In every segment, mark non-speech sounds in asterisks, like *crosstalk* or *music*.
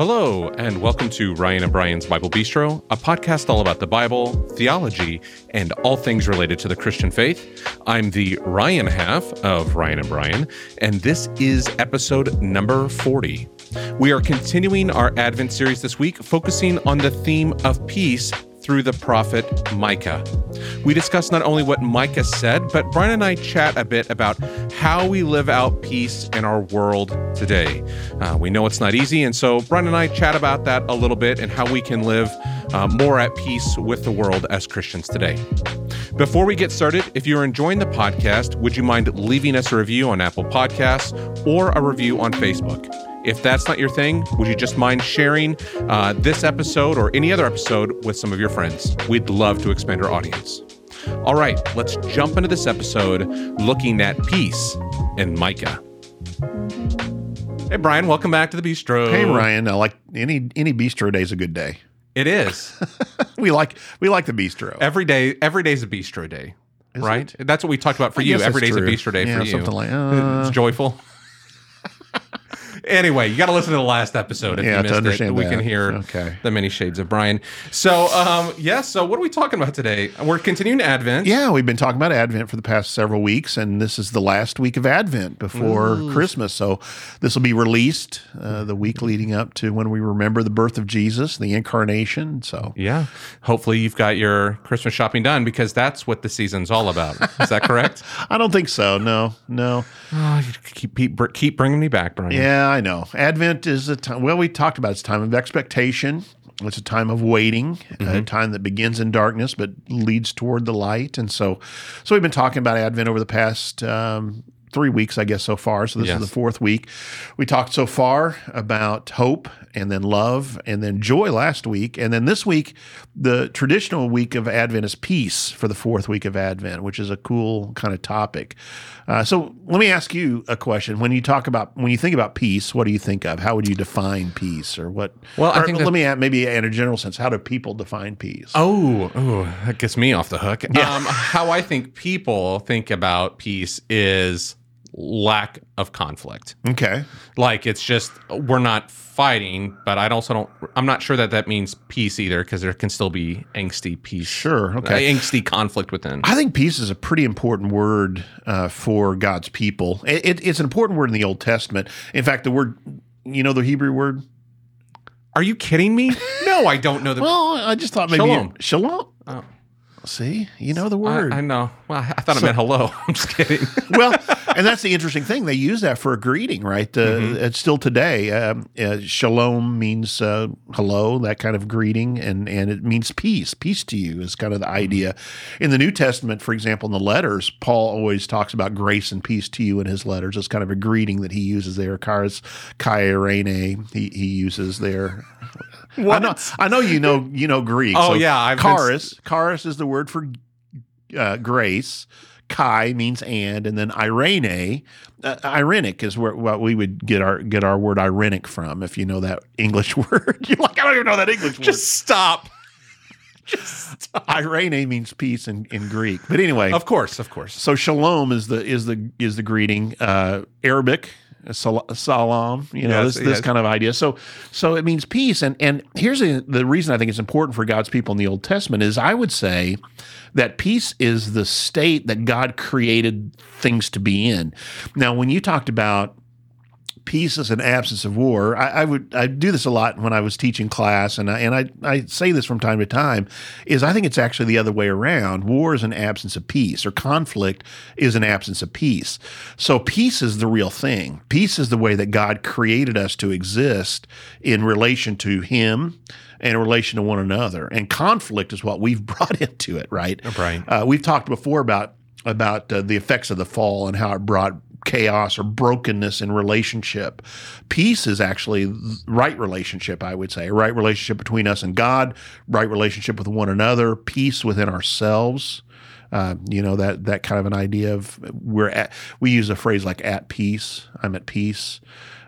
Hello, and welcome to Ryan and Brian's Bible Bistro, a podcast all about the Bible, theology, and all things related to the Christian faith. I'm the Ryan half of Ryan and Brian, and this is episode number 40. We are continuing our Advent series this week, focusing on the theme of peace through the prophet Micah. We discuss not only what Micah said, but Brian and I chat a bit about how we live out peace in our world today. Uh, we know it's not easy, and so Brian and I chat about that a little bit and how we can live uh, more at peace with the world as Christians today. Before we get started, if you're enjoying the podcast, would you mind leaving us a review on Apple Podcasts or a review on Facebook? If that's not your thing, would you just mind sharing uh, this episode or any other episode with some of your friends? We'd love to expand our audience. All right, let's jump into this episode looking at peace and Micah. Hey, Brian, welcome back to the Bistro. Hey Ryan, I like any any bistro day is a good day. It is. *laughs* we like we like the bistro. every day, every day's a bistro day, Is right? That's what we talked about for I you. Every a true. bistro day Yeah, for you. something like, uh, it's joyful. Anyway, you got to listen to the last episode if Yeah, you to missed it. understand We can hear Okay. the many shades of Brian. So, um, yeah. So, what are we talking about today? We're continuing Advent. Yeah, we've been talking about Advent for the past several weeks, and this is the last week of Advent before Christmas. So this will be released uh, the week leading up to when we remember the birth of Jesus, the incarnation. So Yeah. Hopefully, you've got your Christmas shopping done because that's what the season's all about. Is that correct? *laughs* I don't think so. No, no. *sighs* oh, you keep, keep keep bringing me back, Brian. Yeah, I know. Advent is a time. Well, we talked about it's a time of expectation. It's a time of waiting, a time that begins in darkness but leads toward the light. And so, so we've been talking about Advent over the past um, three weeks, I guess, so far. So this Yes. is the fourth week. We talked so far about hope and then love and then joy last week, and then this week, the traditional week of Advent is peace for the fourth week of Advent, which is a cool kind of topic. Uh, so let me ask you a question. When you talk about when you think about peace, what do you think of? How would you define peace, or what? Well, I think let that- me add, maybe in a general sense, how do people define peace? Oh, oh, that gets me off the hook. Um, how I think people think about peace is lack of conflict. Okay, Like it's just we're not fighting, but I also don't. I'm not sure that that means peace either, because there can still be angsty peace. sure, okay. uh, angsty conflict within. I think peace is a pretty important word uh, for God's people. It, it, it's an important word in the Old Testament. In fact, the word, you know, the Hebrew word. Are you kidding me? *laughs* No, I don't know the. Well, I just thought maybe Shalom. Shalom. Oh. See, you know the word. I, I know. Well, I thought it meant hello. *laughs* I'm just kidding. *laughs* well, and that's the interesting thing. They use that for a greeting, right? Uh, Mm-hmm. It's still today. Um, uh, shalom means uh, hello, that kind of greeting, and and it means peace. Peace to you is kind of the Mm-hmm. idea. In the New Testament, for example, in the letters, Paul always talks about grace and peace to you in his letters. It's kind of a greeting that he uses there. Charis kairene, he he uses there. I know, I know you know you know Greek. Oh, yeah, I've been- charis. Charis is the word for uh, grace. Kai means and, and then irene, uh, irenic is where what we would get our get our word irenic from. If you know that English *laughs* word, you're like I don't even know that English word. *laughs* just stop. irene means peace in, in Greek. But anyway, Of course, of course. so shalom is the is the is the greeting. Uh, Arabic sal- salam, you know Yes, this this kind of idea. So so it means peace. And and here's the, the reason I think it's important for God's people in the Old Testament is I would say that peace is the state that God created things to be in. Now, when you talked about peace is an absence of war. I, I would I do this a lot when I was teaching class, and I, and I I say this from time to time. Is I think it's actually the other way around. War is an absence of peace, or conflict is an absence of peace. So peace is the real thing. Peace is the way that God created us to exist in relation to Him and in relation to one another. And conflict is what we've *laughs* brought into it. Right. Right. Uh, we've talked before about about uh, the effects of the fall and how it brought chaos or brokenness in relationship. Peace is actually right relationship, I would say, right relationship between us and God, right relationship with one another, peace within ourselves. Uh, you know that that kind of an idea of we're at. We use a phrase like "at peace." I'm at peace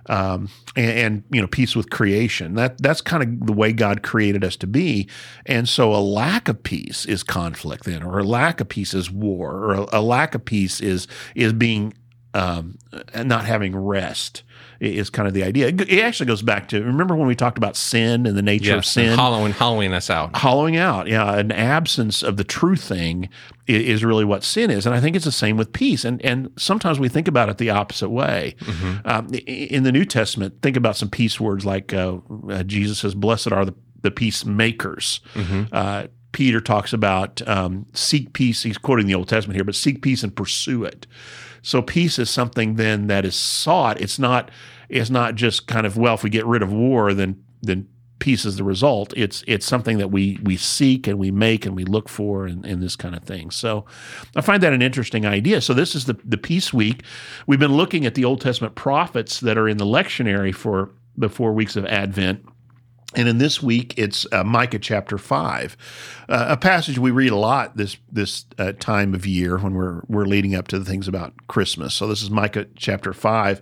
um, and, and you know peace with creation. That that's kind of the way God created us to be. And so a lack of peace is conflict, then, or a lack of peace is war, or a, a lack of peace is is being um, not having rest is kind of the idea. It actually goes back to remember when we talked about sin and the nature of sin, hollowing, hollowing us out, hollowing out. Yeah, an absence of the true thing is really what sin is, and I think it's the same with peace. And and sometimes we think about it the opposite way. Mm-hmm. Um, in the New Testament, think about some peace words like uh, uh, Jesus says, "Blessed are the the peacemakers." Mm-hmm. Uh, Peter talks about um, seek peace. He's quoting the Old Testament here, but seek peace and pursue it. So peace is something then that is sought. It's not it's not just kind of well if we get rid of war then then peace is the result. It's it's something that we we seek and we make and we look for and, and this kind of thing. So I find that an interesting idea. So this is the the peace week. We've been looking at the Old Testament prophets that are in the lectionary for the four weeks of Advent. And in this week, it's uh, Micah chapter five, uh, a passage we read a lot this this uh, time of year when we're we're leading up to the things about Christmas. So this is Micah chapter five.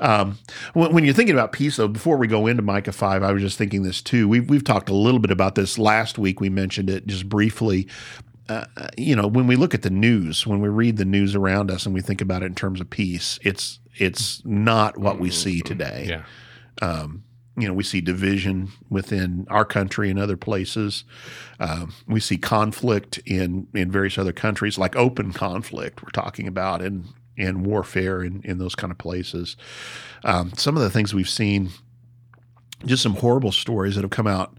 Um, when, when, you're thinking about peace, though, before we go into Micah five, I was just thinking this too. We've we've talked a little bit about this last week. We mentioned it just briefly. Uh, you know, when we look at the news, when we read the news around us, and we think about it in terms of peace, it's it's not what we see today. Yeah. Um, you know, we see division within our country and other places. Um, we see conflict in in various other countries, like open conflict. We're talking about in in warfare in in those kind of places. Um, some of the things we've seen, just some horrible stories that have come out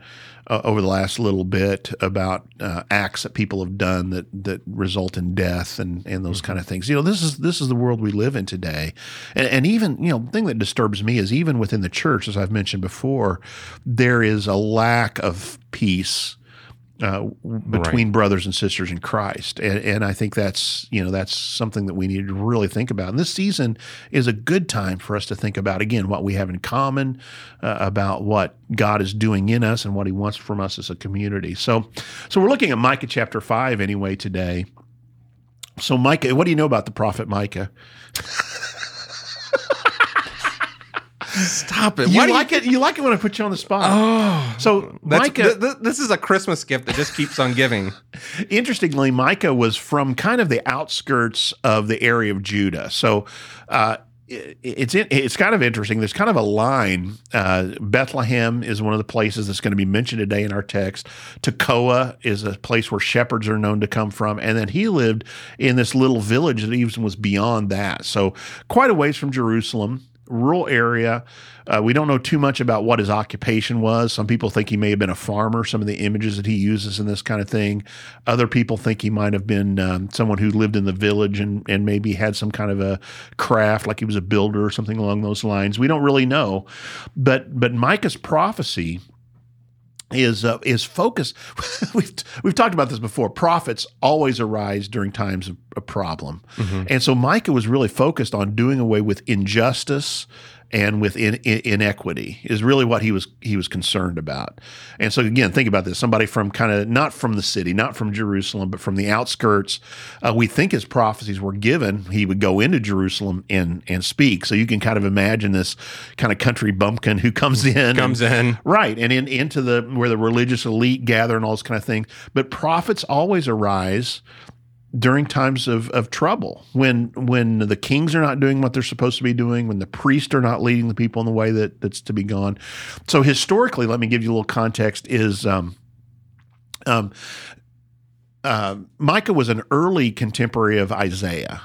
uh, over the last little bit about uh, acts that people have done that that result in death and and those mm-hmm. kind of things. You know, this is this is the world we live in today, and, and even you know, the thing that disturbs me is even within the church, as I've mentioned before, there is a lack of peace uh, between right. brothers and sisters in Christ, and, and, I think that's you know that's something that we need to really think about. And this season is a good time for us to think about again what we have in common, uh, about what God is doing in us and what He wants from us as a community. So, so we're looking at Micah chapter five anyway today. So, Micah, what do you know about the prophet Micah? Stop it! You Why like you... it? You like it when I put you on the spot. Oh, so Micah, th- th- this is a Christmas gift that just keeps on giving. *laughs* Interestingly, Micah was from kind of the outskirts of the area of Judah. So. Uh, it's it's kind of interesting. There's kind of a line. Uh, Bethlehem is one of the places that's going to be mentioned today in our text. Tekoa is a place where shepherds are known to come from, and then he lived in this little village that even was beyond that. So quite a ways from Jerusalem rural area. Uh, we don't know too much about what his occupation was. Some people think he may have been a farmer, some of the images that he uses in this kind of thing. Other people think he might have been um, someone who lived in the village and, and maybe had some kind of a craft, like he was a builder or something along those lines. We don't really know. But, but Micah's prophecy is uh, is focus. *laughs* we've we've talked about this before. Prophets always arise during times of a problem, mm-hmm. and so Micah was really focused on doing away with injustice and with in, in, inequity is really what he was he was concerned about. And so again, think about this: somebody from kind of not from the city, not from Jerusalem, but from the outskirts. Uh, we think his prophecies were given. He would go into Jerusalem and and speak. So you can kind of imagine this kind of country bumpkin who comes in, comes and, in, right, and in into the where the religious elite gather and all this kind of thing. But prophets always arise during times of, of trouble when when the kings are not doing what they're supposed to be doing when the priests are not leading the people in the way that that's to be gone. So historically let me give you a little context is um, um, uh, micah was an early contemporary of isaiah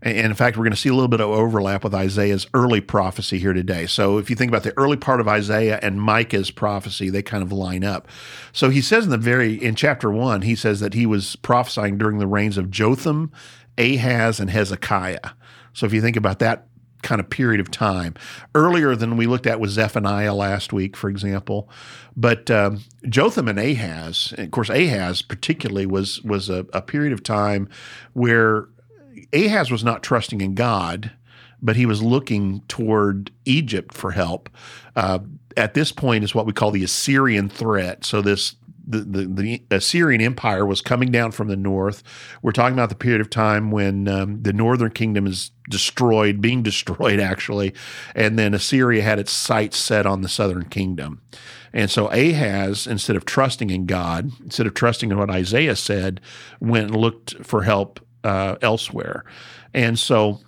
and in fact, we're going to see a little bit of overlap with Isaiah's early prophecy here today. So if you think about the early part of Isaiah and Micah's prophecy, they kind of line up. So he says in the very in chapter one, he says that he was prophesying during the reigns of Jotham, Ahaz, and Hezekiah. So if you think about that kind of period of time, earlier than we looked at with Zephaniah last week, for example. But um, Jotham and Ahaz, and of course Ahaz particularly was was a, a period of time where Ahaz was not trusting in God, but he was looking toward Egypt for help. Uh, at this point, is what we call the Assyrian threat. So this the, the, the, Assyrian Empire was coming down from the north. We're talking about the period of time when um, the northern kingdom is destroyed, being *laughs* destroyed actually, and then Assyria had its sights set on the southern kingdom. And so Ahaz, instead of trusting in God, instead of trusting in what Isaiah said, went and looked for help uh, elsewhere. And so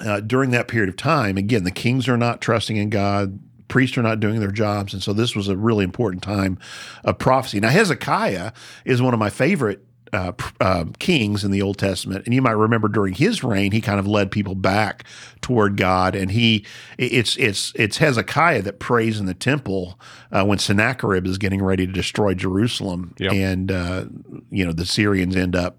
uh, during that period of time, again, the kings are not trusting in God, priests are not doing their jobs. And so this was a really important time of prophecy. Now, Hezekiah is one of my favorite uh, uh, kings in the Old Testament, and you might remember during his reign, he kind of led people back toward God, and he it's it's it's Hezekiah that prays in the temple uh, when Sennacherib is getting ready to destroy Jerusalem, Yep. and uh, you know the Syrians end up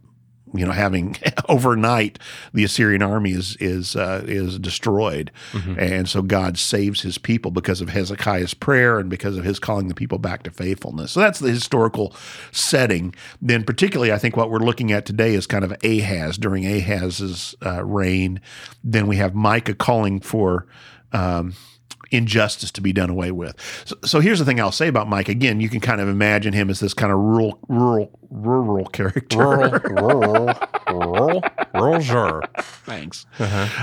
you know having *laughs* overnight the Assyrian army is is uh, is destroyed, and so God saves His people because of Hezekiah's prayer and because of his calling the people back to faithfulness. So that's the historical setting. Then, particularly, I think what we're looking at today is kind of Ahaz during Ahaz's uh, reign. Then we have Micah calling for. Um, injustice to be done away with. So, so here's the thing I'll say about Mike. Again, you can kind of imagine him as this kind of rural, rural, rural character. Rural, *laughs* rural, rural, rural, sure. Thanks.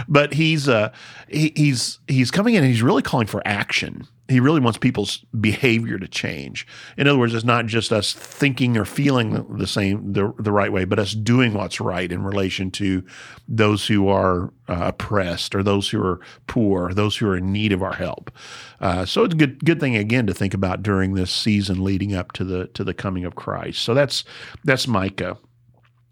But he's uh, he, he's he's coming in and he's really calling for action. He really wants people's behavior to change. In other words, it's not just us thinking or feeling the same the, the right way, but us doing what's right in relation to those who are uh, oppressed or those who are poor, those who are in need of our help. Uh, so it's a good good thing again to think about during this season leading up to the to the coming of Christ. So that's that's Micah.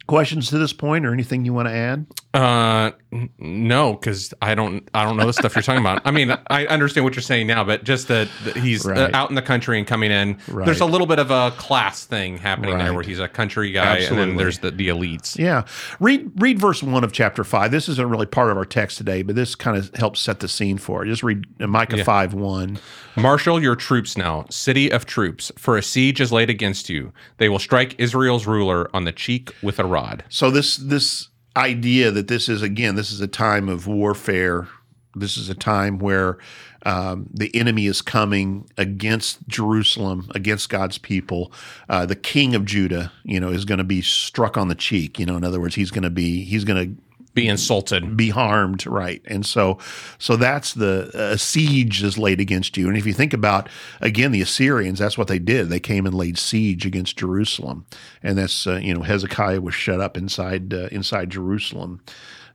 Questions to this point, or anything you want to add? Uh, n- no, because I don't, I don't know the stuff you're talking about. I mean, I understand what you're saying now, but just that, that he's uh, Right. out in the country and coming in. Right. There's a little bit of a class thing happening there, where he's a country guy, and then there's the, the elites. Yeah. Read read verse 1 of chapter 5. This isn't really part of our text today, but this kind of helps set the scene for it. Just read Micah 5 1. Marshal your troops now, city of troops, for a siege is laid against you. They will strike Israel's ruler on the cheek with a rod. So this this idea that this is again this is a time of warfare. This is a time where um, the enemy is coming against Jerusalem, against God's people. Uh, the king of Judah, you know, is going to be struck on the cheek. You know, in other words, he's going to be he's going to Be insulted. be harmed, right? And so, so that's the uh, siege is laid against you. And if you think about again the Assyrians, that's what they did. They came and laid siege against Jerusalem, and that's uh, you know Hezekiah was shut up inside uh, inside Jerusalem.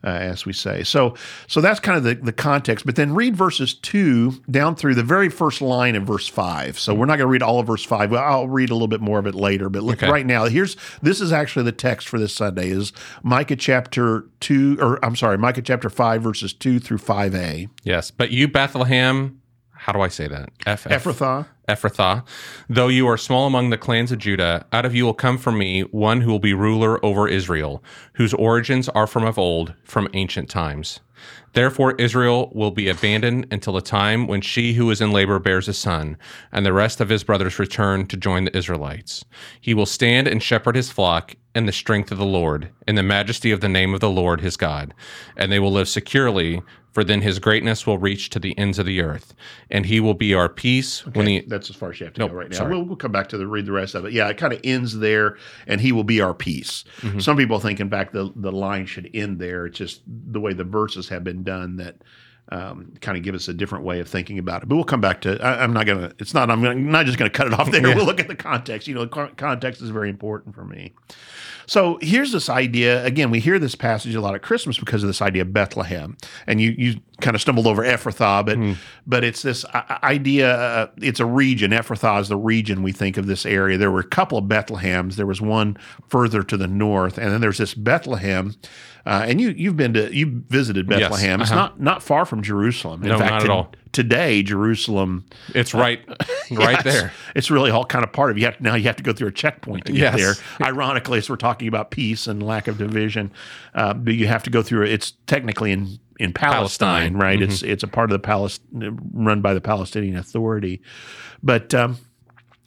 Uh, as we say, so so that's kind of the, the context. But then read verses two down through the very first line of verse five. So we're not going to read all of verse five. Well, I'll read a little bit more of it later. But look Okay. right now. Here's this is actually the text for this Sunday is Micah chapter two, or I'm sorry, Micah chapter five, verses two through five a. Yes, but you Bethlehem, how do I say that? F Ephrathah. Ephrathah, though you are small among the clans of Judah, out of you will come from me one who will be ruler over Israel, whose origins are from of old, from ancient times. Therefore, Israel will be abandoned until the time when she who is in labor bears a son, and the rest of his brothers return to join the Israelites. He will stand and shepherd his flock in the strength of the Lord, in the majesty of the name of the Lord his God, and they will live securely. For then his greatness will reach to the ends of the earth, and he will be our peace when the That's as far as you have to Nope, go right now. We'll, we'll come back to the read the rest of it. Yeah, it kind of ends there, and he will be our peace. Mm-hmm. Some people think, in fact, the the line should end there. It's just the way the verses have been done that um, kind of give us a different way of thinking about it. But we'll come back to. I, I'm not gonna. It's not. I'm gonna, not just gonna cut it off there. We'll look at the context. You know, con- context is very important for me. So here's this idea. Again, we hear this passage a lot at Christmas because of this idea of Bethlehem, and you you kind of stumbled over Ephrathah, but but it's this idea. Uh, it's a region. Ephrathah is the region we think of this area. There were a couple of Bethlehems. There was one further to the north, and then there's this Bethlehem. Uh, and you you've been to you visited Bethlehem. It's uh-huh. not not far from Jerusalem. In No, fact, not at to- all. Today, Jerusalem It's right, *laughs* right Yeah, there. It's really all kind of part of you. Have, now you have to go through a checkpoint to get Yes. there. Ironically, as we're talking about peace and lack of division, uh, but you have to go through it. It's technically in in Palestine, Palestine. right? It's it's a part of the Palestine run by the Palestinian Authority, but um,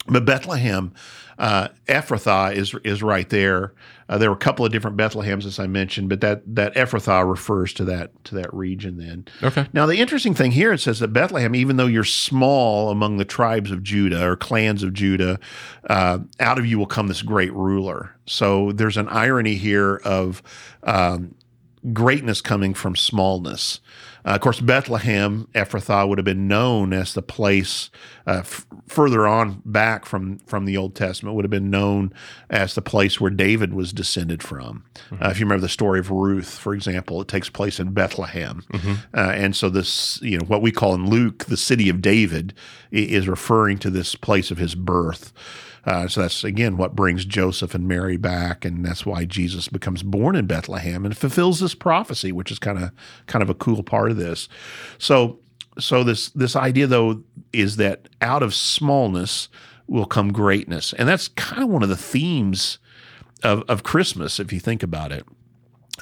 but Bethlehem, uh, Ephrathah is is right there. Uh, there were a couple of different Bethlehems, as I mentioned, but that that Ephrathah refers to that to that region. Then, Okay. now, the interesting thing here it says that Bethlehem, even though you're small among the tribes of Judah or clans of Judah, uh, out of you will come this great ruler. So there's an irony here of um, greatness coming from smallness. Uh, of course, Bethlehem, Ephrathah would have been known as the place uh, f- further on back from, from the Old Testament, would have been known as the place where David was descended from. Mm-hmm. Uh, if you remember the story of Ruth, for example, it takes place in Bethlehem. Mm-hmm. Uh, and so, this, you know, what we call in Luke the city of David is referring to this place of his birth. Uh, so that's again what brings Joseph and Mary back, and that's why Jesus becomes born in Bethlehem and fulfills this prophecy, which is kind of kind of a cool part of this. So so this this idea though is that out of smallness will come greatness, and that's kind of one of the themes of of Christmas if you think about it.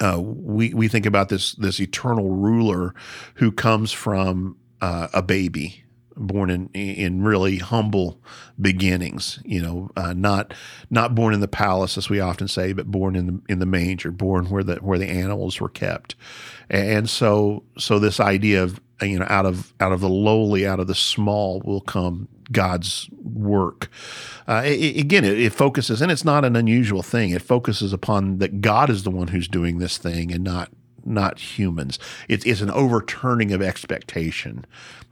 Uh, we we think about this this eternal ruler who comes from uh, a baby born in in really humble beginnings. You know, uh, not not born in the palace as we often say, but born in the in the manger, born where the where the animals were kept. And so so this idea of you know out of out of the lowly, out of the small will come God's work. Uh, it, again, it, it, focuses, and it's not an unusual thing. It focuses upon that God is the one who's doing this thing, and not not humans. It's, it's an overturning of expectation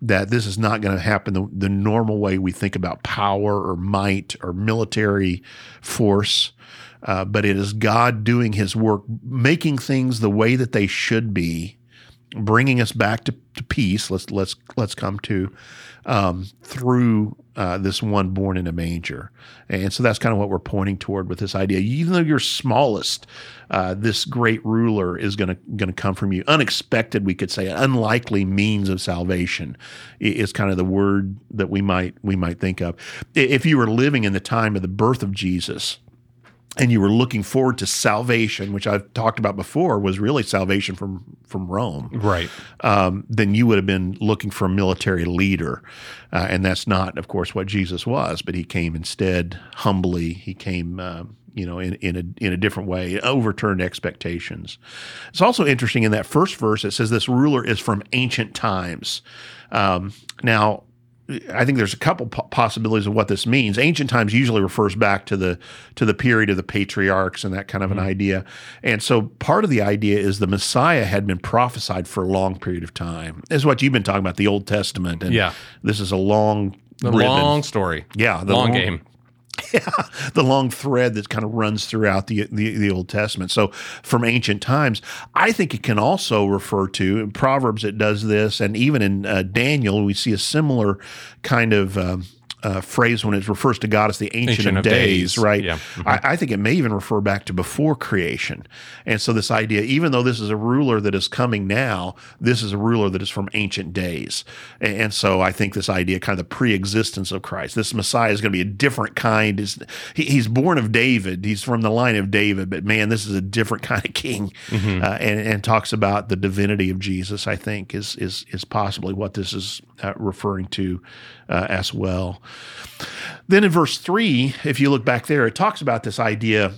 that this is not going to happen the, the normal way we think about power or might or military force. Uh, but it is God doing his work, making things the way that they should be, bringing us back to, to peace. Let's let's let's come to um, through uh, this one born in a manger. And so that's kind of what we're pointing toward with this idea. Even though you're smallest, uh, this great ruler is going to going to come from you. Unexpected, we could say, unlikely means of salvation is kind of the word that we might we might think of. If you were living in the time of the birth of Jesus, and you were looking forward to salvation, which I've talked about before, was really salvation from from Rome, right? Um, then you would have been looking for a military leader, uh, and that's not, of course, what Jesus was. But he came instead humbly. He came, uh, you know, in in a in a different way, overturned expectations. It's also interesting in that first verse. It says this ruler is from ancient times. Um, now I think there's a couple possibilities of what this means. Ancient times usually refers back to the to the period of the patriarchs and that kind of mm-hmm. an idea. And so part of the idea is the Messiah had been prophesied for a long period of time. This is what you've been talking about, the Old Testament. And yeah. this is a long the long story. Yeah, the long, long game. Yeah, *laughs* the long thread that kind of runs throughout the, the, the Old Testament. So from ancient times, I think it can also refer to in Proverbs. It does this, and even in uh, Daniel, we see a similar kind of um, uh, phrase when it refers to God as the Ancient, Ancient of, of days, days, right? Yeah. Mm-hmm. I, I, think it may even refer back to before creation. And so, this idea, even though this is a ruler that is coming now, this is a ruler that is from ancient days. And, and so, I think this idea, kind of the pre existence of Christ, this Messiah is going to be a different kind. He, He's born of David, he's from the line of David, but man, this is a different *laughs* kind of king. Mm-hmm. Uh, and, and, talks about the divinity of Jesus, I think, is, is, is possibly what this is uh, referring to uh, as well. Then in verse 3, if you look back there, it talks about this idea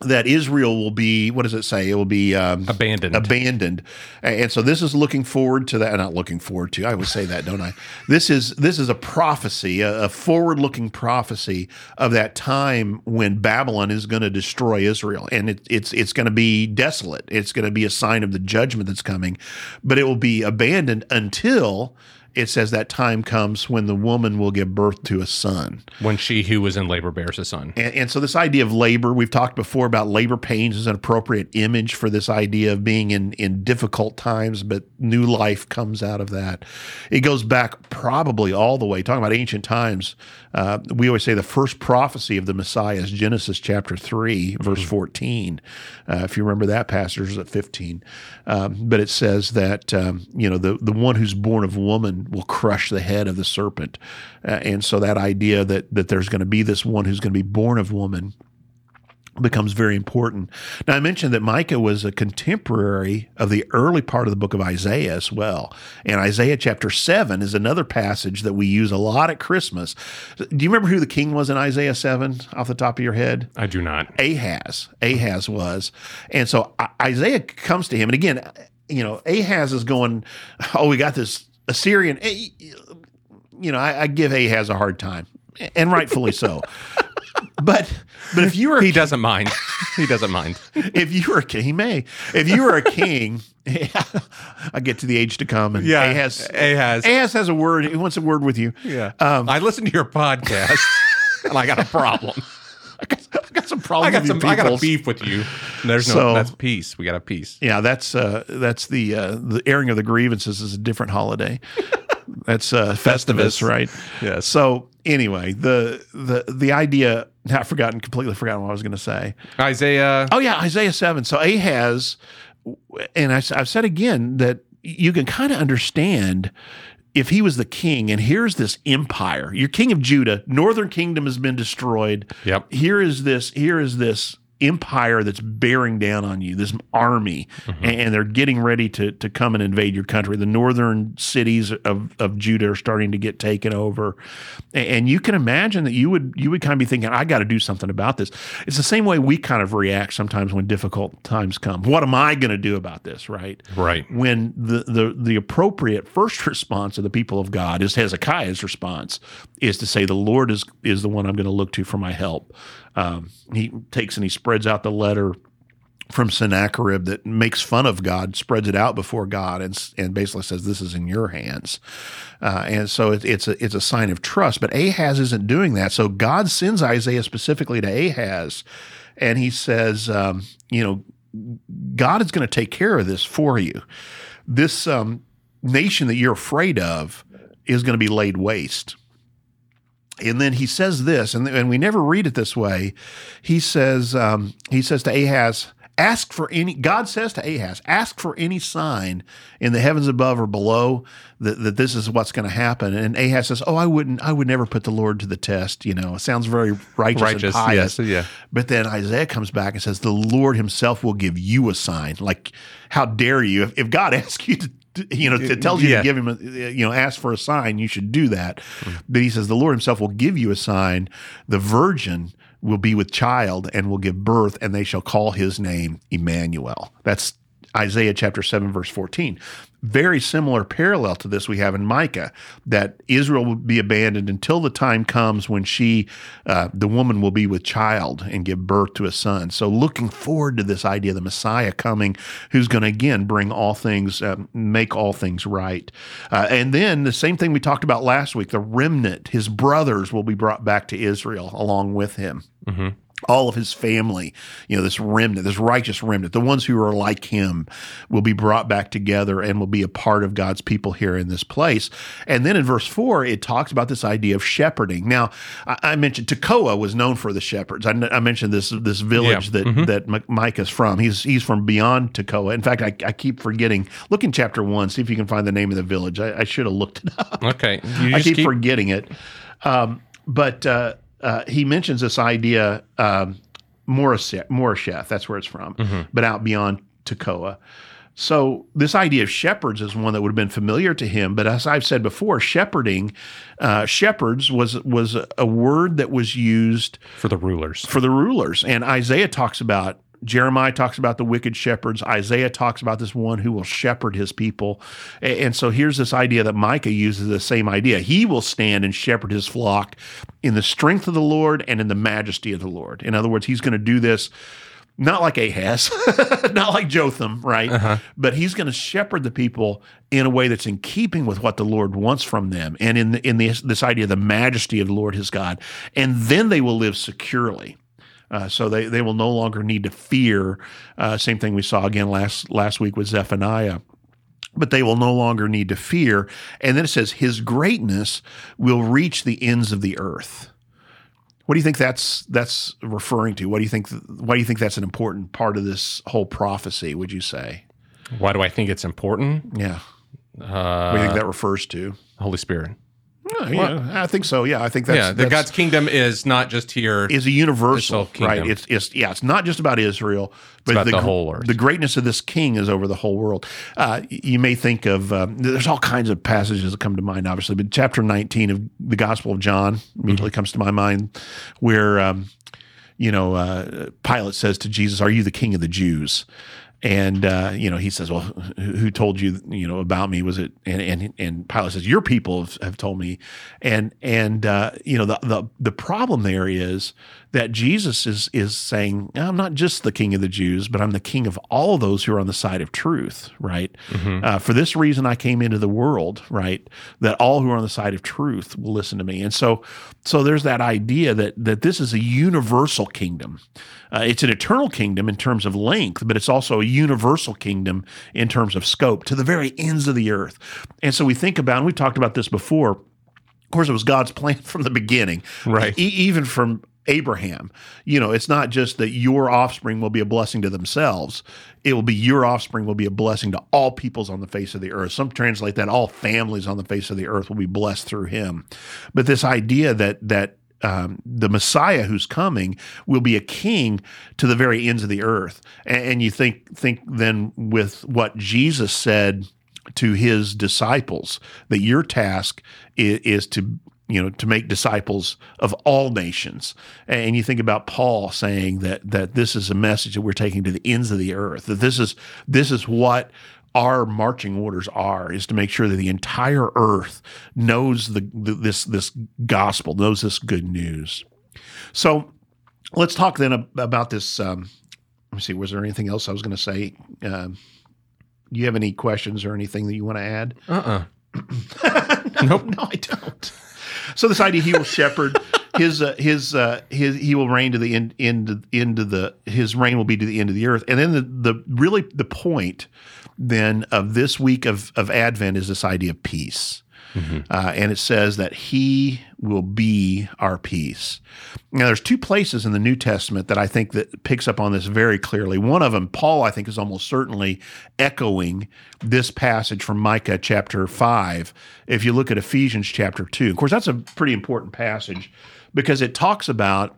that Israel will be, what does it say? It will be um, abandoned. Abandoned. And so this is looking forward to that. Not looking forward to. I would say that, don't I? *laughs* This is this is a prophecy, a, a forward-looking prophecy of that time when Babylon is going to destroy Israel, and it, it's it's going to be desolate. It's going to be a sign of the judgment that's coming, but it will be abandoned until it says that time comes when the woman will give birth to a son. When she who was in labor bears a son. And, and, so, this idea of labor, we've talked before about labor pains as an appropriate image for this idea of being in, in difficult times, but new life comes out of that. It goes back probably all the way, talking about ancient times. Uh, we always say the first prophecy of the Messiah is Genesis chapter 3, verse mm-hmm. 14. Uh, if you remember that passage, is at 15. Um, but it says that, um, you know, the, the one who's born of woman will crush the head of the serpent. Uh, and so that idea that, that there's going to be this one who's going to be born of woman becomes very important. Now, I mentioned that Micah was a contemporary of the early part of the book of Isaiah as well. And Isaiah chapter 7 is another passage that we use a lot at Christmas. Do you remember who the king was in Isaiah 7 off the top of your head? I do not. Ahaz. Ahaz was. And so Isaiah comes to him. And again, you know, Ahaz is going, Oh, we got this Assyrian. Eh, you know, I, I give Ahaz a hard time, and rightfully so. *laughs* but but if you were He doesn't mind. He doesn't mind. *laughs* if you were a king, he may. If you were a king, *laughs* I get to the age to come, and yeah Ahaz, Ahaz. Ahaz has a word. He wants a word with you. Yeah. Um, I listened to your podcast and I got a problem. I got, I got some I problems. got with some you I got a beef with you. There's no So- that's peace. We got a peace. Yeah, that's uh, that's the uh, the airing of the grievances is a different holiday. *laughs* that's uh, Festivus, Festivus. right? Yes. So anyway, the the the idea. I've forgotten completely forgotten what I was going to say. Isaiah Oh yeah, Isaiah seven. So Ahaz, and I, have said again that you can kind of understand if he was the king, and here's this empire. You're king of Judah. Northern kingdom has been destroyed. Yep. Here is this. Here is this empire that's bearing down on you. This army, mm-hmm. and they're getting ready to to come and invade your country. The northern cities of of Judah are starting to get taken over, and you can imagine that you would you would kind of be thinking, I got to do something about this. It's the same way we kind of react sometimes when difficult times come. What am I going to do about this? Right Right. when the, the the appropriate first *laughs* response of the people of God is Hezekiah's response is to say the Lord is is the one I'm going to look to for my help. Um, he takes and he spreads out the letter from Sennacherib that makes fun of God, spreads it out before God, and and basically says this is in your hands. Uh, and so it, it's a it's a sign of trust. But Ahaz isn't doing that. So God sends Isaiah specifically to Ahaz, and he says, um, you know, God is going to take care of this for you. This um, nation that you're afraid of is going to be laid waste. And then he says this, and, and we never read it this way. He says, um, he says to Ahaz, ask for any, God says to Ahaz, ask for any sign in the heavens above or below that, that this is what's going to happen. And Ahaz says, oh, I wouldn't, I would never put the Lord to the test. You know, it sounds very righteous, Righteous, and pious. yes, yeah. But then Isaiah comes back and says, The Lord himself will give you a sign. Like, how dare you? If, if God *laughs* asks you to, to- you know, it tells you Yeah. to give him, a, you know, ask for a sign, you should do that. But he says, The Lord himself will give you a sign. The virgin will be with child and will give birth, and they shall call his name Emmanuel. That's Isaiah chapter 7, verse 14. Very similar parallel to this we have in Micah that Israel will be abandoned until the time comes when she, uh, the woman, will be with child and give birth to a son. So, looking forward to this idea of the Messiah coming, who's going to again bring all things, uh, make all things right. Uh, and then the same thing we talked about last week the remnant, his brothers, will be brought back to Israel along with him all of his family, you know, this remnant, this righteous remnant, the ones who are like him will be brought back together and will be a part of God's people here in this place. And then in verse four, it talks about this idea of shepherding. Now, I, mentioned Tekoa was known for the shepherds. I, I mentioned this this village Yeah. that that M- Micah's from. He's he's from beyond Tekoa. In fact, I, I keep forgetting. Look in chapter one, see if you can find the name of the village. I, I should have looked it up. Okay. I keep, keep, forgetting it. Um, but uh, uh, he mentions this idea, um, Moresheth, that's where it's from, but out beyond Tekoa. So this idea of shepherds is one that would have been familiar to him. But as I've said before, shepherding, uh, shepherds was was a word that was used for the rulers. for the rulers. And Isaiah talks about Jeremiah talks about the wicked shepherds. Isaiah talks about this one who will shepherd his people. And so here's this idea that Micah uses the same idea. He will stand and shepherd his flock in the strength of the Lord and in the majesty of the Lord. In other words, he's going to do this not like Ahaz, *laughs* not like Jotham, right? Uh-huh. But he's going to shepherd the people in a way that's in keeping with what the Lord wants from them, and in the, in this this idea of the majesty of the Lord his God, and then they will live securely. Uh, so they, they will no longer need to fear. Uh, same thing we saw again last last week with Zephaniah. But they will no longer need to fear. And then it says, His greatness will reach the ends of the earth. What do you think that's that's referring to? What do you think? Why do you think that's an important part of this whole prophecy? Would you say? Why do I think it's important? Yeah. Uh, What do you think that refers to? Holy Spirit. Yeah, yeah, I think so. Yeah, I think that's yeah, the that's- God's kingdom is not just here. is a universal, right? kingdom. It's it's yeah, it's not just about Israel, but about the gr- whole earth. The greatness of this king is over the whole world. Uh, you may think of um, there's all kinds of passages that come to mind, obviously, but chapter 19 of the Gospel of John immediately comes to my mind, where um, you know uh, Pilate says to Jesus, "Are you the king of the Jews?" And uh, you know he says, "Well, who, told you you know about me? Was it?" And and and Pilate says, "Your people have, have told me." And and uh, you know the the the problem there is that Jesus is is saying, "I'm not just the King of the Jews, but I'm the King of all those who are on the side of truth." Right. Uh, for this reason, I came into the world. Right. That all who are on the side of truth will listen to me. And so so there's that idea that that this is a universal kingdom. Uh, it's an eternal kingdom in terms of length, but it's also a universal kingdom in terms of scope to the very ends of the earth. And so we think about, and we talked about this before. Of course, it was God's *laughs* plan from the beginning, Right. E- even from Abraham. You know, it's not just that your offspring will be a blessing to themselves. It will be your offspring will be a blessing to all peoples on the face of the earth. Some translate that all families on the face of the earth will be blessed through him. But this idea that that um, the Messiah who's coming will be a king to the very ends of the earth. And, and you think think then with what Jesus said to his disciples that your task is, is to you know to make disciples of all nations and you think about paul saying that that this is a message that we're taking to the ends of the earth that this is this is what our marching orders are is to make sure that the entire earth knows the, the this this gospel knows this good news so let's talk then about this um, let me see was there anything else i was going to say um, do you have any questions or anything that you want to add Uh-uh. *clears throat* nope. No, I don't. So this idea he will shepherd his uh, his uh, his he will reign to the end end into the his reign will be to the end of the earth. And then the the really the point then of this week of of Advent is this idea of peace. Uh, and it says that he will be our peace. Now, there's two places in the New Testament that I think that picks up on this very clearly. One of them, Paul, I think, is almost certainly echoing this passage from Micah chapter five. If you look at Ephesians chapter two, of course, that's a pretty important passage because it talks about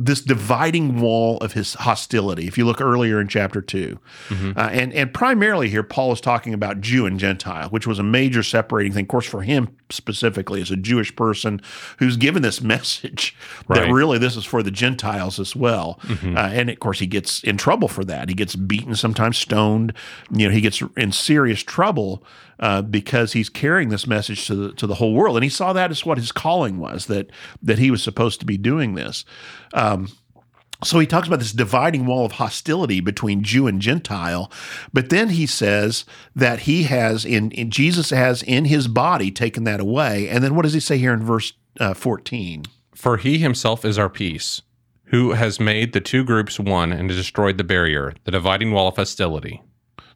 this dividing wall of his hostility. If you look earlier in chapter 2 uh, and and primarily here, Paul is talking about Jew and Gentile, which was a major separating thing. Of course, for him specifically, as a Jewish person who's given this *laughs* message that really this is for the Gentiles as well. Uh, and of course, he gets in trouble for that. He gets beaten, sometimes stoned. You know, he gets in serious trouble uh, because he's carrying this message to the to the whole world, and he saw that as what his calling was that that he was supposed to be doing this. Um, so he talks about this dividing wall of hostility between Jew and Gentile, but then he says that he has in, in Jesus has in his body taken that away, and then what does he say here in verse uh, fourteen? For he himself is our peace, who has made the two groups one and destroyed the barrier, the dividing wall of hostility.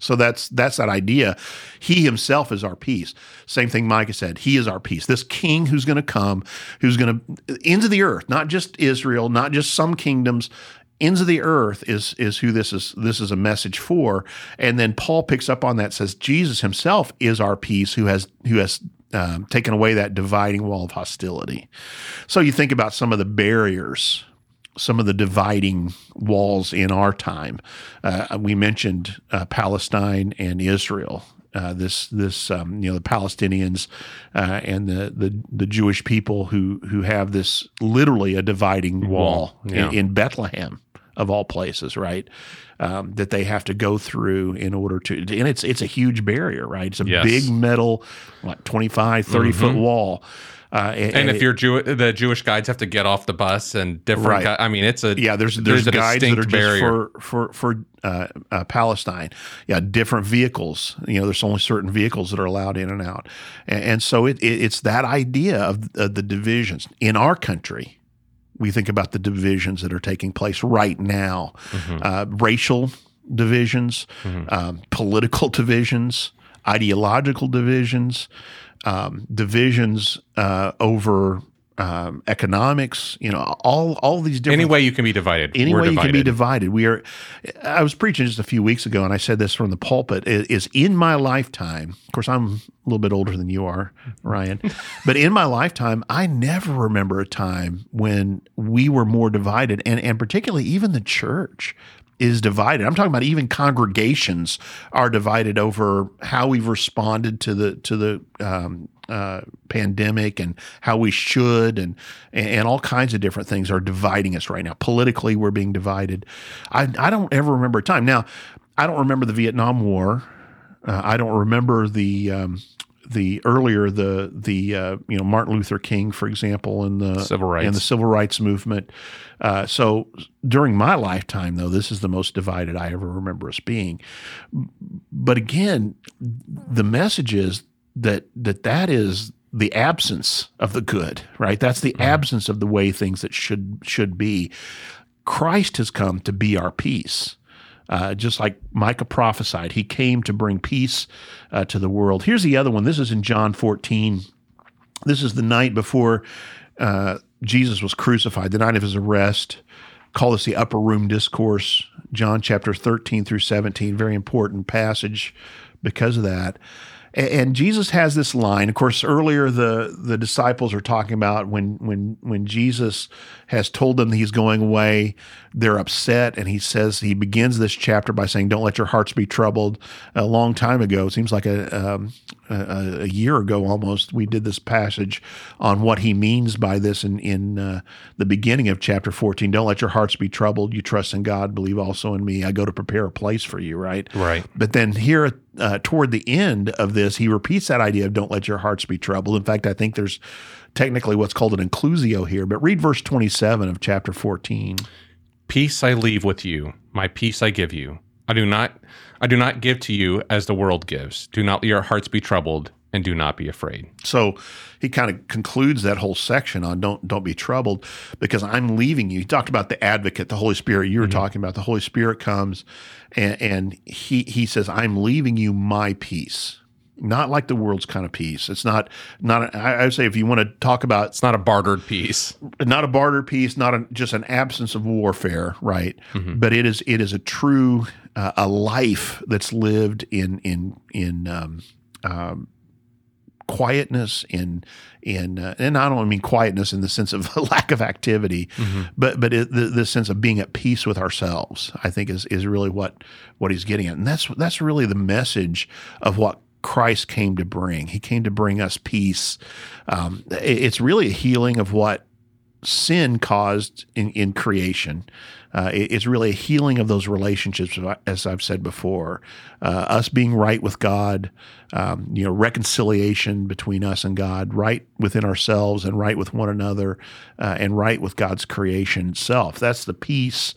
So that's that's that idea. He himself is our peace. Same thing Micah said. He is our peace. This king who's going to come, who's going to into the earth, not just Israel, not just some kingdoms, ends of the earth is is who this is this is a message for. And then Paul picks up on that says Jesus himself is our peace who has who has um, taken away that dividing wall of hostility. So you think about some of the barriers some of the dividing walls in our time. Uh, we mentioned uh, Palestine and Israel. Uh, this this um, you know the Palestinians uh, and the, the the Jewish people who who have this literally a dividing wall, yeah. in, in Bethlehem of all places, right? Um, that they have to go through in order to, and it's it's a huge barrier, right? It's a Yes. big metal, what 25, 30 foot wall. Uh, And if it- you're Jew, the Jewish guides have to get off the bus and different. Right. gui- I mean, it's a yeah, there's there's, a guides that are just barrier. for for for uh, uh, Palestine. Yeah, different vehicles. You know, there's only certain vehicles that are allowed in and out, and, and so it, it it's that idea of, of the divisions in our country. We think about the divisions that are taking place right now, Mm-hmm. uh, racial divisions, um, political *laughs* divisions, ideological divisions, um, divisions uh, over um, economics. You know, all all these different any way you can be divided. any way you can be divided. divided. We are. I was preaching just a few weeks ago, and I said this from the pulpit: is in my lifetime. Of course, I'm a little bit older than you are, Ryan, *laughs* but in my lifetime, I never remember a time when we were more divided, and and particularly even the church is divided. I'm talking about even congregations are divided over how we've responded to the to the um, uh, pandemic and how we should and and all kinds of different things are dividing us right now. Politically, we're being divided. I I don't ever remember a time now. I don't remember the Vietnam War. Uh, I don't remember the um, the earlier the the uh, you know Martin Luther King, for example, and the Civil rights. and the civil rights movement. Uh, so during my lifetime, though, this is the most divided I ever remember us being. But again, the message is that that that is the absence of the good, right? That's the absence of the way things that should should be. Christ has come to be our peace. Uh, just like Micah prophesied, he came to bring peace uh, to the world. Here's the other one. This is in John 14. This is the night before uh, Jesus was crucified, the night of his arrest. Call this the upper room discourse, John chapter 13 through 17. Very important passage because of that. And Jesus has this line. Of course, earlier the the disciples are talking about when when when Jesus has told them that he's going away, they're upset, and he says he begins this chapter by saying, "Don't let your hearts be troubled." A long time ago, it seems like a um, a, a year ago almost, we did this passage on what he means by this in in uh, the beginning of chapter fourteen. Don't let your hearts be troubled. You trust in God, believe also in me. I go to prepare a place for you. Right. Right. But then here, uh, toward the end of this, he repeats that idea of don't let your hearts be troubled. In fact, I think there's technically what's called an inclusio here. But read verse 27 of chapter 14. Peace I leave with you, my peace I give you. I do not I do not give to you as the world gives. Do not let your hearts be troubled and do not be afraid. So he kind of concludes that whole section on don't don't be troubled because I'm leaving you. He talked about the advocate, the Holy Spirit. You were mm-hmm. talking about the Holy Spirit comes and, and he he says, I'm leaving you my peace. Not like the world's kind of peace. It's not not. I I would say if you want to talk about It's not a bartered peace. not a barter peace, not a, just an absence of warfare, right? But it is it is a true uh, a life that's lived in in in um, um, quietness in in uh, and I don't mean quietness in the sense of *laughs* lack of activity, but but it, the, the sense of being at peace with ourselves. I think is is really what what he's getting at, and that's that's really the message of what Christ came to bring. He came to bring us peace. Um, it's really a healing of what sin caused in, in creation. Uh, it- it's really a healing of those relationships, as I've said before. Uh, us being right with God, um, you know, reconciliation between us and God, right within ourselves and right with one another, uh, and right with God's creation itself. That's the peace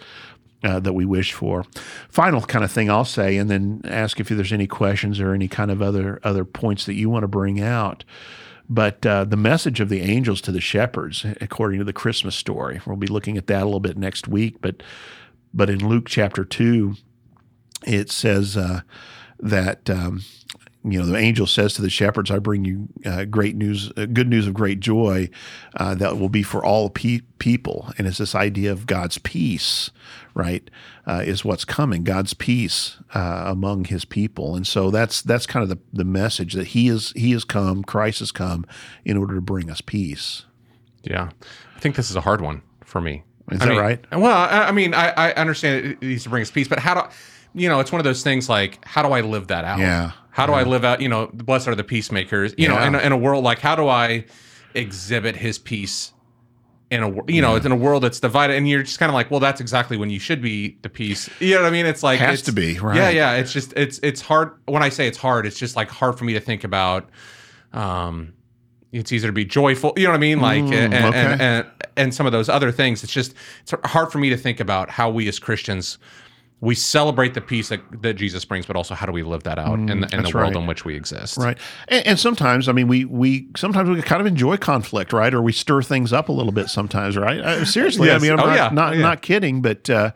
uh, that we wish for. Final kind of thing I'll say, and then ask if there's any questions or any kind of other other points that you want to bring out. But uh, the message of the angels to the shepherds, according to the Christmas story, we'll be looking at that a little bit next week. But but in Luke chapter two, it says uh, that um, you know the angel says to the shepherds, "I bring you uh, great news, uh, good news of great joy uh, that will be for all pe- people." And it's this idea of God's peace, right? Uh, is what's coming, God's peace uh, among His people, and so that's that's kind of the the message that He is He has come, Christ has come, in order to bring us peace. Yeah. I think this is a hard one for me. Is I that mean- right? Well, I, I mean, I, I understand it needs to bring us peace, but how do you know? It's one of those things like, how do I live that out? Yeah. How do I live out? You know, blessed are the peacemakers. You know, in a, in a world like, how do I exhibit His peace in a you know, it's in a world that's divided, and you're just kind of like, well, that's exactly when you should be the peace. You know what I mean? It's like Has it's- to be, right. Yeah, yeah. It's just it's it's hard. When I say it's hard, it's just like hard for me to think about. Um, it's easier to be joyful. You know what I mean? Like, and, Mm, okay. and, and and some of those other things. It's just it's hard for me to think about how we as Christians we celebrate the peace that, that Jesus brings, but also how do we live that out in the, in the Mm, world right. in which we exist? Right. And, and sometimes, I mean, we we sometimes we kind of enjoy conflict, right? Or we stir things up a little bit sometimes, right? Uh, seriously, Yes. I mean, I'm Oh, not yeah. not, Oh, yeah. not kidding, but uh,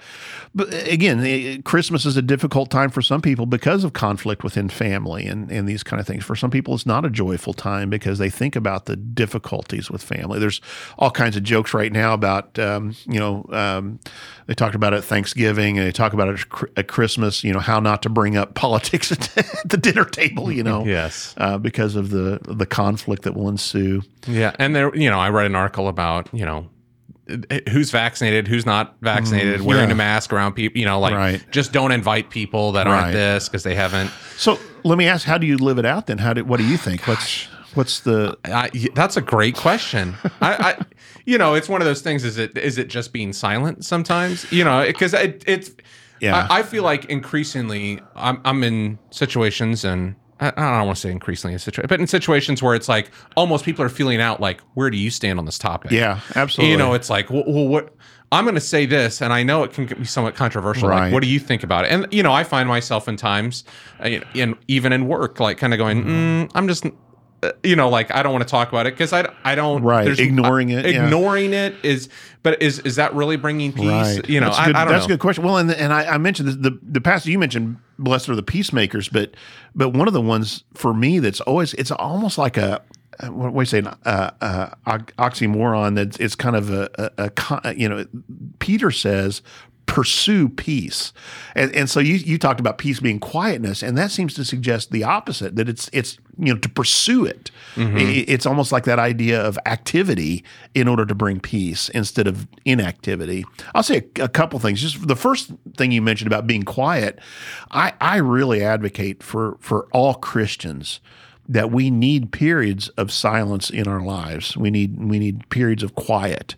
but again, Christmas is a difficult time for some people because of conflict within family and and these kind of things. For some people, it's not a joyful time because they think about the difficulties with family. There's all kinds of jokes right now about um, you know um, they talked about it at Thanksgiving and they talk about at Chr- at Christmas. You know how not to bring up politics *laughs* at the dinner table. You know Yes. uh, because of the the conflict that will ensue. Yeah, and there, you know, I read an article about you know who's vaccinated, who's not vaccinated, wearing Mm, yeah. a mask around people. You know, like Right. just don't invite people that aren't Right. this because they haven't. So let me ask, how do you live it out then? How do what do you think? What's what's the I, that's a great question. *laughs* I, I, you know, it's one of those things. Is it is it just being silent sometimes? You know, because it, it's. Yeah. I, I feel like increasingly I'm I'm in situations and I, I don't want to say increasingly in situations, but in situations where it's like almost people are feeling out like where do you stand on this topic? Yeah, absolutely. You know, it's like well, well what. I'm going to say this, and I know it can be somewhat controversial. Right. Like, what do you think about it? And you know, I find myself in times, uh, in even in work, like kind of going, Mm-hmm. mm, I'm just, uh, you know, like I don't want to talk about it because I, I don't. Right. Ignoring it, yeah. Ignoring it is, but is is that really bringing peace? Right. You know, that's I, a good, I don't that's know. a good question. Well, and and I, I mentioned the, the the passage you mentioned, blessed are the peacemakers, but but one of the ones for me that's always it's almost like a what do you say, uh, uh, oxymoron. That it's kind of a, a, a you know, Peter says pursue peace, and and so you you talked about peace being quietness, and that seems to suggest the opposite that it's it's you know to pursue it. Mm-hmm. I- it's almost like that idea of activity in order to bring peace instead of inactivity. I'll say a, a couple things. Just the first thing you mentioned about being quiet, I I really advocate for for all Christians that we need periods of silence in our lives. We need we need periods of quiet.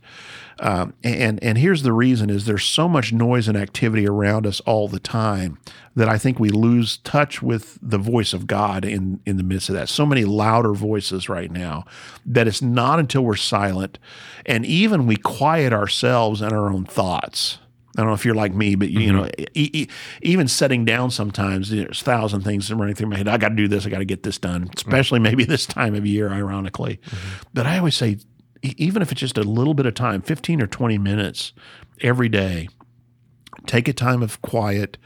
Um, and and here's the reason: is there's so much noise and activity around us all the time that I think we lose touch with the voice of God in in the midst of that. So many louder voices right now that it's not until we're silent, and even we quiet ourselves and our own thoughts. I don't know if you're like me, but you know, e- e- even setting down sometimes, there's a thousand things running through my head. I got to do this. I got to get this done, especially maybe *laughs* this time of year, ironically. But I always say, even if it's just a little bit of time, 15 or 20 minutes every day, take a time of quiet.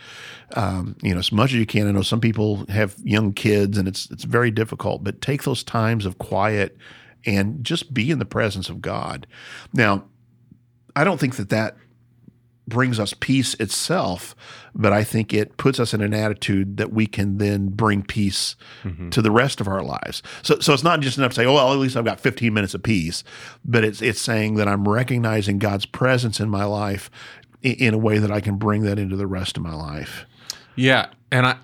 Um, you know, as much as you can. I know some people have young kids, and it's it's very difficult. But take those times of quiet and just be in the presence of God. Now, I don't think that that brings us peace itself, but I think it puts us in an attitude that we can then bring peace mm-hmm. to the rest of our lives. So, so it's not just enough to say, "Oh, well, at least I've got 15 minutes of peace," but it's it's saying that I'm recognizing God's presence in my life in, in a way that I can bring that into the rest of my life. Yeah, and I,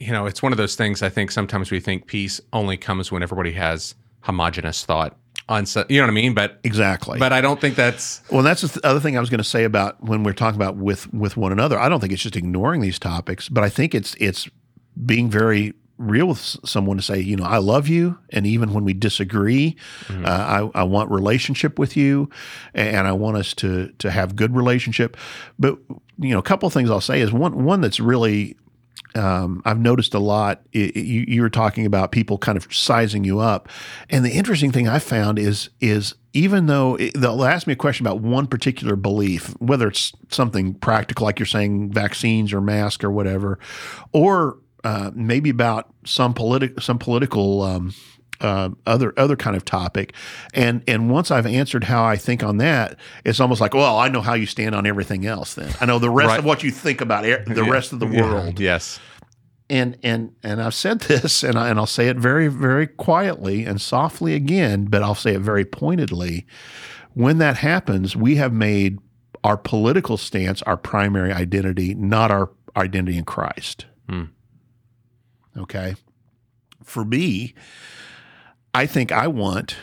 you know, it's one of those things. I think sometimes we think peace only comes when everybody has homogenous thought on, so- you know what I mean? But Exactly. but I don't think that's Well, that's the other thing I was going to say about when we're talking about with with one another. I don't think it's just ignoring these topics, but I think it's it's being very real with someone to say, you know, I love you, and even when we disagree, uh, I, I want relationship with you, and I want us to to have good relationship. But you know, a couple of things I'll say is one one that's really um, I've noticed a lot. i i- you, you were talking about people kind of sizing you up, and the interesting thing I found is is even though it, they'll ask me a question about one particular belief, whether it's something practical like you're saying vaccines or mask or whatever, or uh, maybe about some political some political um, uh, other other kind of topic, and and once I've answered how I think on that, it's almost like, well, I know how you stand on everything else. Then I know the rest Right. of what you think about e- the rest of the Yeah, world yes, and and and I've said this, and I, and I'll say it very very quietly and softly again, but I'll say it very pointedly. When that happens, we have made our political stance our primary identity, not our identity in Christ. Hmm. Okay, for me, I think I want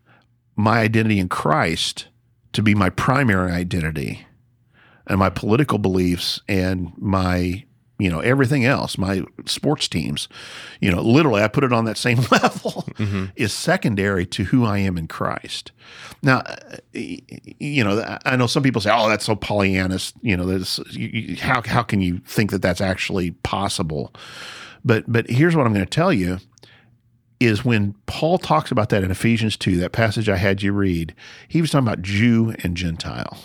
*laughs* my identity in Christ to be my primary identity, and my political beliefs and my you know everything else my sports teams you know literally i put it on that same *laughs* level is secondary to who i am in christ. Now uh, you know i know some people say oh that's so pollyannish you know that's you, you- how, how can you think that that's actually possible? But but here's what i'm going to tell you is when paul talks about that in ephesians 2 that passage i had you read he was talking about jew and gentile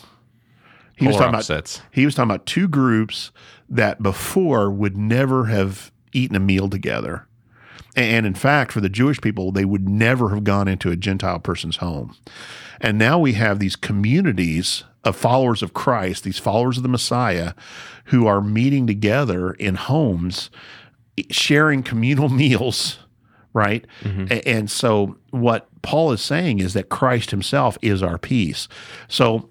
he was talking about he was talking about two groups that before would never have eaten a meal together. And in fact, for the Jewish people, they would never have gone into a Gentile person's home. And now we have these communities of followers of Christ, these followers of the Messiah, who are meeting together in homes, sharing communal *laughs* meals, right? Mm-hmm. A- And so, what Paul is saying is that Christ himself is our peace. So,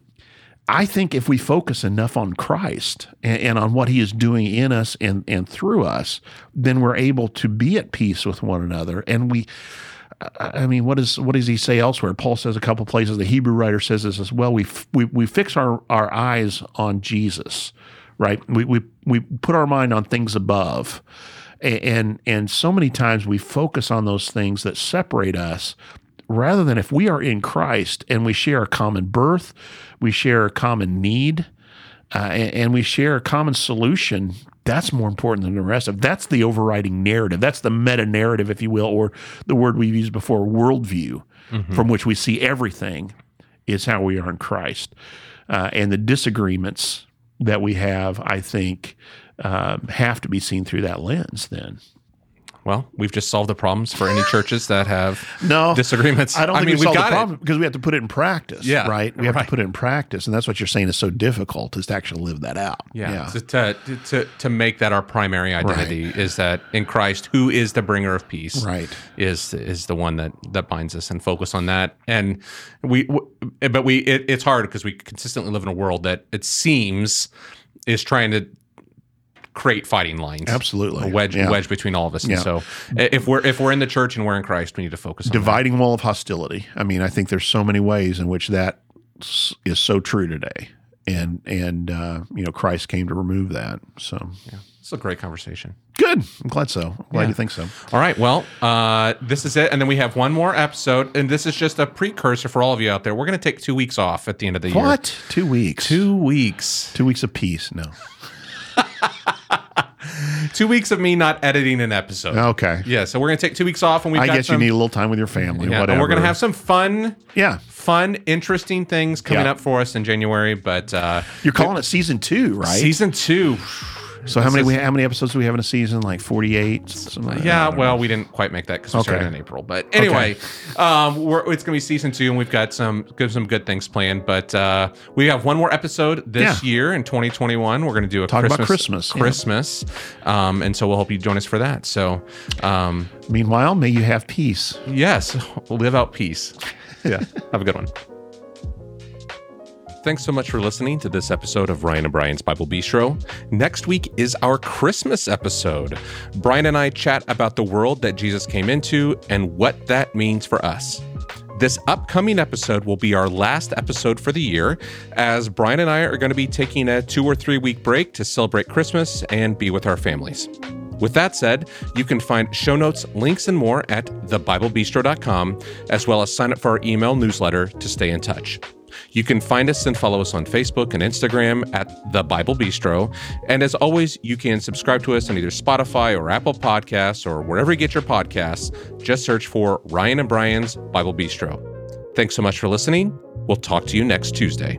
I think if we focus enough on Christ and, and on what he is doing in us and, and through us, then we're able to be at peace with one another. And we, I mean, what is what does he say elsewhere? Paul says a couple places. The Hebrew writer says this as well. We f- we, we fix our our eyes on Jesus, right? We we we put our mind on things above, A- and and so many times we focus on those things that separate us, rather than if we are in Christ and we share a common birth, we share a common need, uh, and, and we share a common solution. That's more important than the rest of. That's the overriding narrative. That's the meta narrative, if you will, or the word we've used before, worldview, from which we see everything is how we are in Christ. Uh, and the disagreements that we have, I think, um, have to be seen through that lens then. Well, we've just solved the problems for any churches that have *laughs* No disagreements. I don't think mean, we solved the got problem because we have to put it in practice. Yeah, right. We have right. to put it in practice, and that's what you're saying is so difficult is to actually live that out. Yeah, To, to to to make that our primary identity is that in Christ, who is the bringer of peace, Right. is is the one that that binds us, and focus on that. And we, w- but we, it, it's hard because we consistently live in a world that it seems is trying to create fighting lines, Absolutely. a wedge Yeah. wedge between all of us. And Yeah. so, if we're if we're in the church and we're in Christ, we need to focus on that. Dividing wall of hostility. I mean, I think there's so many ways in which that is so true today, and and uh, you know Christ came to remove that. So yeah. It's a great conversation. good. I'm glad so. I'm glad Yeah. you think so. All right. Well, uh, this is it. And then we have one more episode. And this is just a precursor for all of you out there. We're going to take two weeks off at the end of the year. What? Two weeks. Two weeks. Two weeks of peace. No. *laughs* Two weeks of me not editing an episode. Okay. Yeah. So we're going to take two weeks off. And we've I guess some, you need a little time with your family. yeah, whatever. and we're going to have some fun, Yeah. fun, interesting things coming Yeah. up for us in January. But uh, You're calling it season two, right? season two. So how many is- we how many episodes do we have in a season? Like 48. Something like that? Yeah, don't know. well, we didn't quite make that because we Okay. started in April. But anyway, um, we're, it's going to be season two, and we've got some good, some good things planned. But uh, we have one more episode this Yeah. year in 2021. We're going to do a Talk about Christmas, Christmas, yeah. Christmas, um, and so we'll hope you join us for that. So, um, Meanwhile, may you have peace. yes, *laughs* live out peace. Yeah. Have a good one. Thanks so much for listening to this episode of Ryan and Brian's Bible Bistro. Next week is our Christmas episode. Brian and I chat about the world that Jesus came into and what that means for us. This upcoming episode will be our last episode for the year, as Brian and I are going to be taking a two or three week break to celebrate Christmas and be with our families. With that said, you can find show notes, links, and more at thebiblebistro.com, as well as sign up for our email newsletter to stay in touch. You can find us and follow us on Facebook and Instagram at The Bible Bistro. And as always, you can subscribe to us on either Spotify or Apple Podcasts or wherever you get your podcasts. Just search for Ryan and Brian's Bible Bistro. Thanks so much for listening. We'll talk to you next Tuesday.